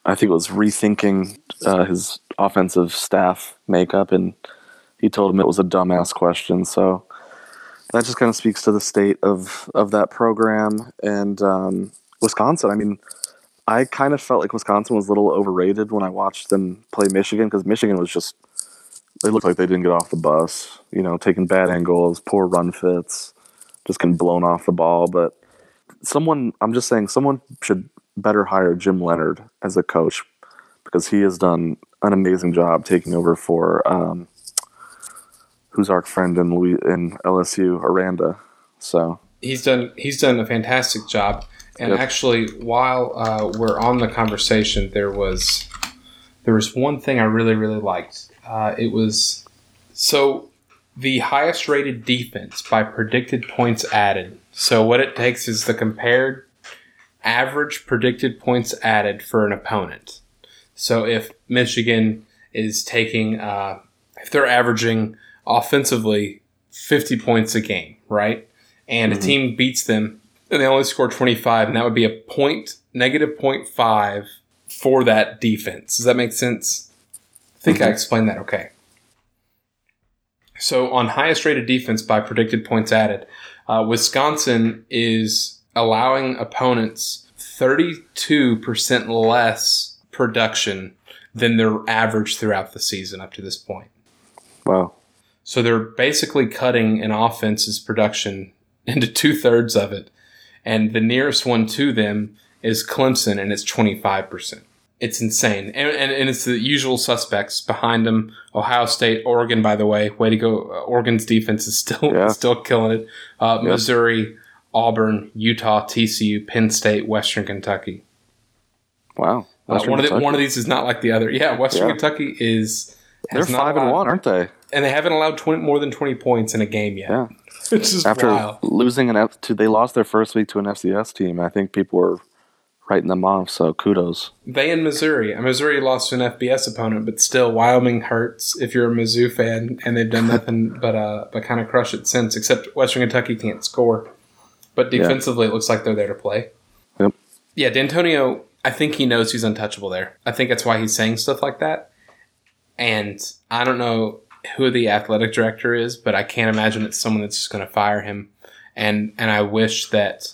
I think it was rethinking uh, his offensive staff makeup, and he told him it was a dumbass question. So that just kind of speaks to the state of of that program and um, Wisconsin. I mean, I kind of felt like Wisconsin was a little overrated when I watched them play Michigan because Michigan was just they looked like they didn't get off the bus. You know, taking bad angles, poor run fits, just getting blown off the ball. But someone, I'm just saying, someone should better hire Jim Leonhard as a coach because he has done an amazing job taking over for um, who's our friend in Louis, in LSU, Aranda. So he's done he's done a fantastic job. And Yep. actually, while uh, we're on the conversation, there was there was one thing I really really liked. Uh, it was so the highest rated defense by predicted points added. So what it takes is the compared average predicted points added for an opponent. So if Michigan is taking, uh, if they're averaging offensively 50 points a game, right? And a team beats them and they only score 25, and that would be a point, negative 0.5 for that defense. Does that make sense? I think I explained that okay. So on highest rated defense by predicted points added, uh, Wisconsin is allowing opponents 32% less production than their average throughout the season up to this point. wow, So they're basically cutting an offense's production [LAUGHS] into two thirds of it. And the nearest one to them is Clemson, and it's 25%. It's insane. And, and, and it's the usual suspects behind them Ohio State, Oregon, by the way. Way to go. Uh, Oregon's defense is still, Yeah. [LAUGHS] still killing it. Uh, Yep. Missouri, Auburn, Utah, TCU, Penn State, Western Kentucky. wow. Uh, one, of the, one of these is not like the other. Yeah, Western Yeah. Kentucky is. They're five and one, aren't they? and they haven't allowed 20, more than 20 points in a game yet. Yeah. [LAUGHS] Which is After wild. losing an F, to, they lost their first week to an FCS team. I think people were writing them off. So kudos. They in Missouri. Missouri lost to an FBS opponent, but still, Wyoming hurts if you're a Mizzou fan, and they've done [LAUGHS] nothing but uh, but kind of crush it since. Except Western Kentucky can't score, but Yeah. defensively, it looks like they're there to play. Yep. Yeah, D'Antonio. I think he knows he's untouchable there. I think that's why he's saying stuff like that. And I don't know who the athletic director is, but I can't imagine it's someone that's just going to fire him. And and I wish that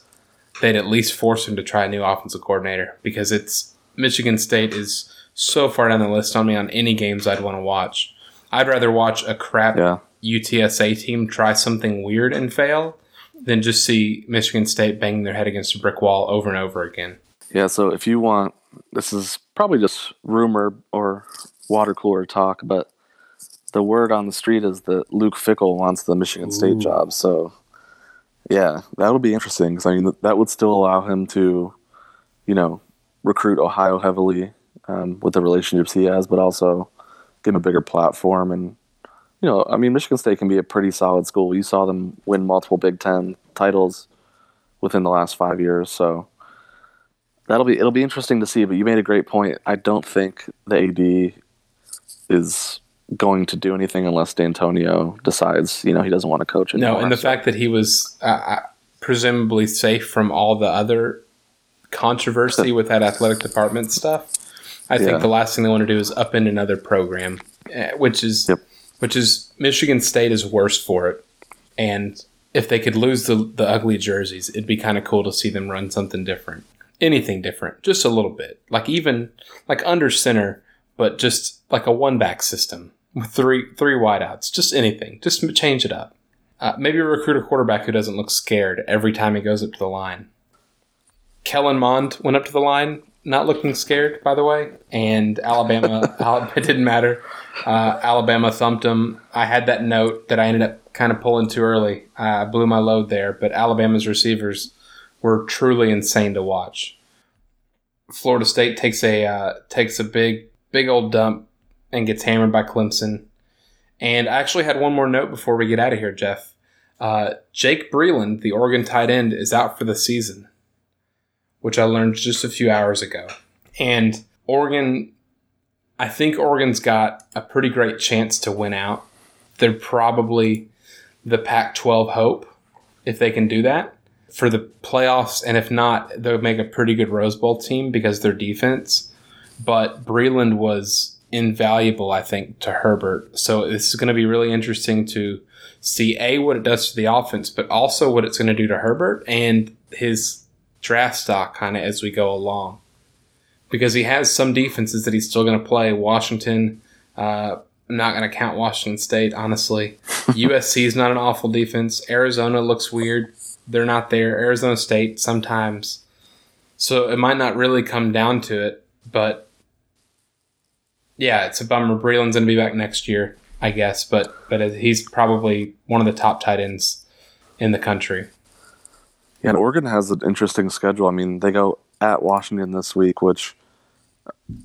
they'd at least force him to try a new offensive coordinator because it's Michigan State is so far down the list on me on any games I'd want to watch. I'd rather watch a crap Yeah. UTSA team try something weird and fail than just see Michigan State banging their head against a brick wall over and over again. Yeah, so if you want, this is probably just rumor or water cooler talk, but the word on the street is that Luke Fickell wants the Michigan State job. So, yeah, that'll be interesting because I mean that would still allow him to, you know, recruit Ohio heavily um, with the relationships he has, but also give him a bigger platform. And you know, I mean, Michigan State can be a pretty solid school. You saw them win multiple Big Ten titles within the last five years, so that'll be it'll be interesting to see. But you made a great point. I don't think the AD is going to do anything unless D'Antonio decides, you know, he doesn't want to coach anymore. No, and the fact that he was uh, uh, presumably safe from all the other controversy [LAUGHS] with that athletic department stuff, I Yeah. think the last thing they want to do is upend another program, eh, which is Yep. which is Michigan State is worse for it. And if they could lose the the ugly jerseys, it'd be kind of cool to see them run something different, anything different, just a little bit, like even like under center, but just like a one back system with three three wideouts, just anything, just change it up. Uh, maybe recruit a quarterback who doesn't look scared every time he goes up to the line. Kellen Mond went up to the line, not looking scared, by the way, and Alabama. [LAUGHS] Al- it didn't matter. Uh, Alabama thumped him. I had that note that I ended up kind of pulling too early. I blew my load there, but Alabama's receivers were truly insane to watch. Florida State takes a uh, takes a big big old dump and gets hammered by Clemson. And I actually had one more note before we get out of here, Jeff. Uh, Jake Breeland, the Oregon tight end, is out for the season, which I learned just a few hours ago. And Oregon, I think Oregon's got a pretty great chance to win out. They're probably the Pac 12 hope if they can do that for the playoffs. And if not, they'll make a pretty good Rose Bowl team because their defense. But Breeland was invaluable, I think, to Herbert. So this is going to be really interesting to see A, what it does to the offense, but also what it's going to do to Herbert and his draft stock kind of as we go along. Because he has some defenses that he's still going to play. Washington, uh, I'm not going to count Washington State, honestly. [LAUGHS] USC is not an awful defense. Arizona looks weird. They're not there. Arizona State sometimes. So it might not really come down to it, but yeah, it's a bummer. Breeland's going to be back next year, I guess, but but he's probably one of the top tight ends in the country. Yeah, and Oregon has an interesting schedule. I mean, they go at Washington this week, which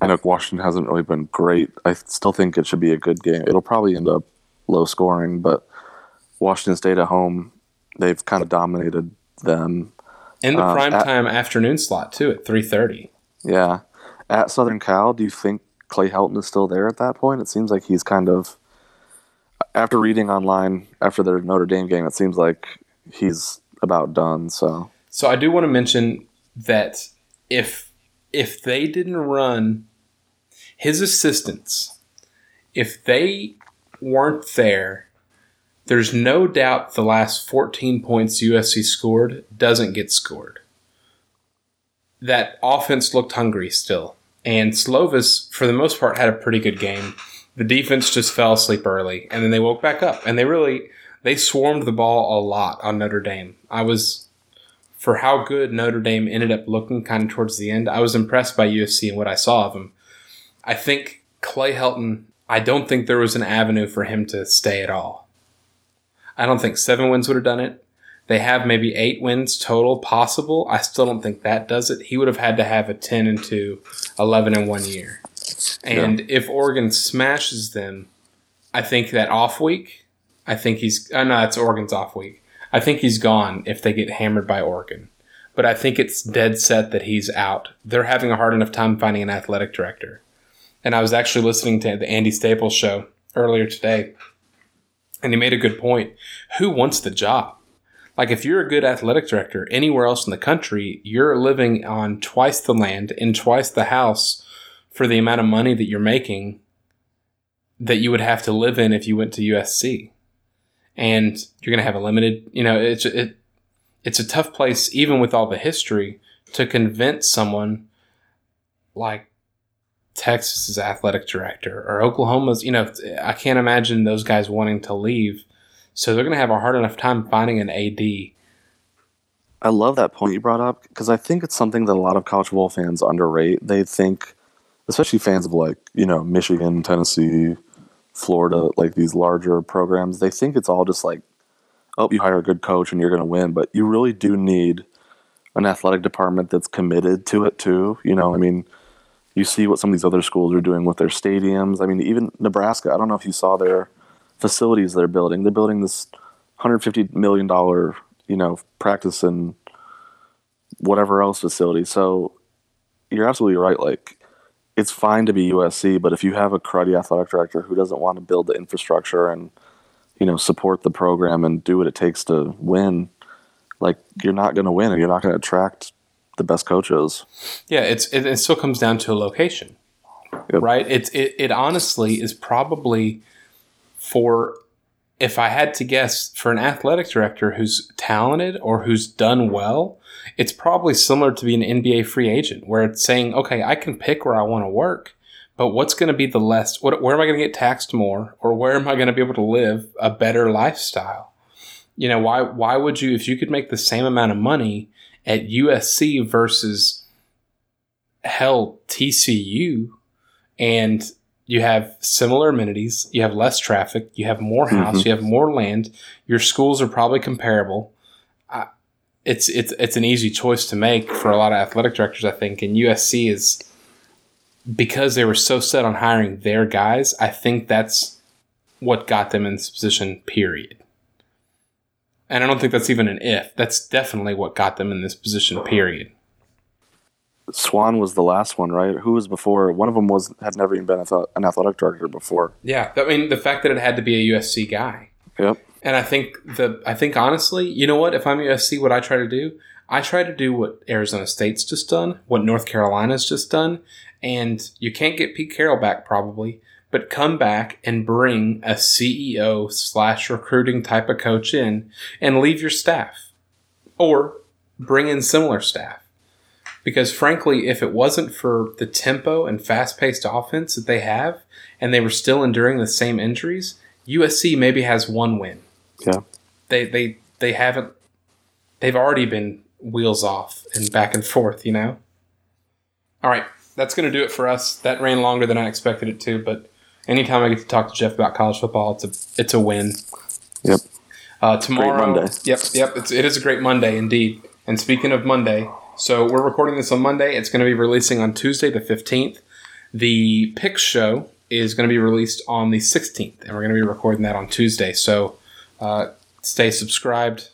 I know Washington hasn't really been great. I still think it should be a good game. It'll probably end up low scoring, but Washington State at home, they've kind of dominated them. In the Um, prime at- time afternoon slot too at three thirty. Yeah. At Southern Cal, do you think Clay Helton is still there at that point? It seems like he's kind of after reading online after their Notre Dame game, it seems like he's about done. So So I do want to mention that if if they didn't run his assistants, if they weren't there, there's no doubt the last 14 points USC scored doesn't get scored. That offense looked hungry still. And Slovis, for the most part, had a pretty good game. The defense just fell asleep early, and then they woke back up. And they really they swarmed the ball a lot on Notre Dame. I was for how good Notre Dame ended up looking kind of towards the end, I was impressed by USC and what I saw of them. I think Clay Helton, I don't think there was an avenue for him to stay at all. I don't think seven wins would have done it. They have maybe eight wins total possible. I still don't think that does it. He would have had to have a 10 and 2, 11 and 1 year. And if Oregon smashes them, I think that off week, I think he's, oh no, it's Oregon's off week. I think he's gone if they get hammered by Oregon. But I think it's dead set that he's out. They're having a hard enough time finding an athletic director. And I was actually listening to the Andy Staples show earlier today, and he made a good point. Who wants the job? Like, if you're a good athletic director anywhere else in the country, you're living on twice the land and twice the house for the amount of money that you're making that you would have to live in if you went to USC. And you're going to have a limited, you know, it's it, it's a tough place even with all the history to convince someone like Texas's athletic director or Oklahoma's, you know, I can't imagine those guys wanting to leave. So they're going to have a hard enough time finding an AD. I love that point you brought up because I think it's something that a lot of college football fans underrate. They think, especially fans of like you know Michigan, Tennessee, Florida, like these larger programs, they think it's all just like, oh, you hire a good coach and you're going to win. But you really do need an athletic department that's committed to it too. You know, I mean, you see what some of these other schools are doing with their stadiums. I mean, even Nebraska. I don't know if you saw their facilities they're building. They're building this 150 million dollar, you know, practice and whatever else facility. So you're absolutely right. Like it's fine to be USC, but if you have a cruddy athletic director who doesn't want to build the infrastructure and you know support the program and do what it takes to win, like you're not going to win, and you're not going to attract the best coaches. Yeah, it's it, it still comes down to a location, Yep. right? It's it, it honestly is probably for if I had to guess for an athletic director who's talented or who's done well, it's probably similar to being an NBA free agent where it's saying, okay, I can pick where I want to work, but what's going to be the less? What where am I going to get taxed more, or where am I going to be able to live a better lifestyle? You know, why why would you if you could make the same amount of money at USC versus hell TCU and you have similar amenities, you have less traffic, you have more house, mm-hmm. you have more land, your schools are probably comparable. I, it's it's it's an easy choice to make for a lot of athletic directors, I think, and USC is because they were so set on hiring their guys. I think that's what got them in this position. Period. And I don't think that's even an if. That's definitely what got them in this position, period. Swann was the last one, right? Who was before? One of them was had never even been an athletic director before. Yeah. I mean, the fact that it had to be a USC guy. Yep. And I think the I think honestly, you know what? If I'm USC, what I try to do, I try to do what Arizona State's just done, what North Carolina's just done, and you can't get Pete Carroll back probably, but come back and bring a CEO slash recruiting type of coach in and leave your staff, or bring in similar staff. Because frankly, if it wasn't for the tempo and fast paced offense that they have, and they were still enduring the same injuries, USC maybe has one win Yeah. they they they haven't they've already been wheels off and back and forth you know all right that's going to do it for us that ran longer than i expected it to but anytime i get to talk to jeff about college football it's a it's a win Yep. uh, tomorrow Monday. yep yep it's, it is a great monday indeed and speaking of monday so we're recording this on monday it's going to be releasing on tuesday the 15th the pick show is going to be released on the 16th and we're going to be recording that on tuesday so uh, stay subscribed.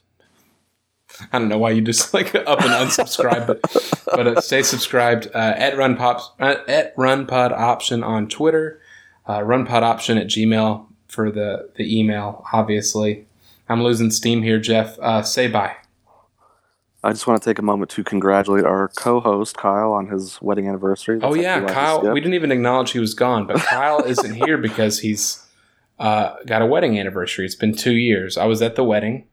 I don't know why you just [LAUGHS] like up and unsubscribe, but but uh, stay subscribed uh, at Run Pops uh, at Run Pod Option on Twitter, uh, Run Pod Option at Gmail for the the email. Obviously, I'm losing steam here, Jeff. Uh, say bye. I just want to take a moment to congratulate our co-host Kyle on his wedding anniversary. Oh yeah, Kyle. We didn't even acknowledge he was gone, but Kyle [LAUGHS] isn't here because he's uh, got a wedding anniversary. It's been two years. I was at the wedding.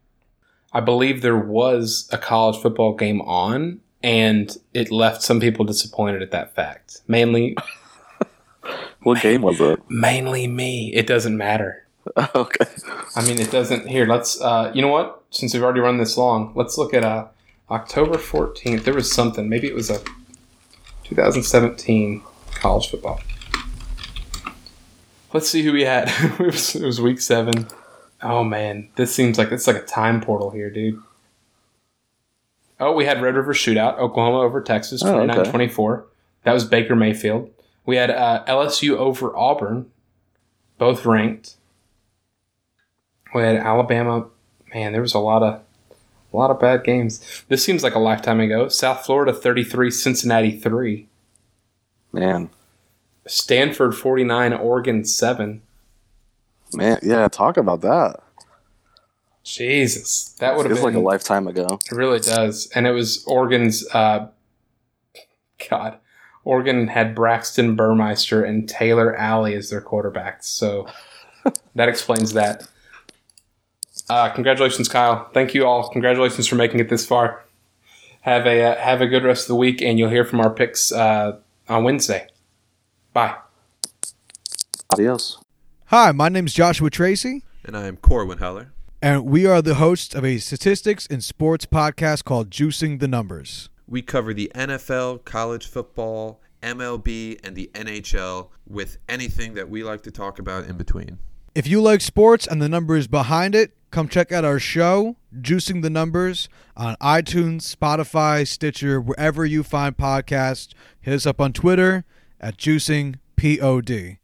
I believe there was a college football game on, and it left some people disappointed at that fact. Mainly, [LAUGHS] What game was it? mainly me. It doesn't matter. [LAUGHS] okay. I mean, it doesn't. Here, let's. Uh, you know what? Since we've already run this long, let's look at uh, October fourteenth. There was something. Maybe it was a 2017 college football. Let's see who we had. [LAUGHS] it, was, it was week seven. Oh man, this seems like it's like a time portal here, dude. Oh, we had Red River Shootout, Oklahoma over Texas, Oh, okay. 29-24. That was Baker Mayfield. We had uh, LSU over Auburn, both ranked. We had Alabama. Man, there was a lot of a lot of bad games. This seems like a lifetime ago. South Florida 33, Cincinnati 3. Man. Stanford 49, Oregon 7. Man, yeah, talk about that. Jesus. That would have Feels been like a lifetime ago. It really does. And it was Oregon's uh God. Oregon had Braxton Burmeister and Taylor Alie as their quarterbacks. So that explains that. Uh, congratulations, Kyle. Thank you all. Congratulations for making it this far. Have a uh, have a good rest of the week, and you'll hear from our picks uh, on Wednesday. Bye. Adios. Hi, my name is Joshua Tracy, And I'm Corwin Heller. and we are the hosts of a statistics and sports podcast called Juicing the Numbers. We cover the NFL, college football, MLB, and the NHL with anything that we like to talk about in between. If you like sports and the numbers behind it, come check out our show, Juicing the Numbers, on iTunes, Spotify, Stitcher, wherever you find podcasts. Hit us up on Twitter at Juicing POD.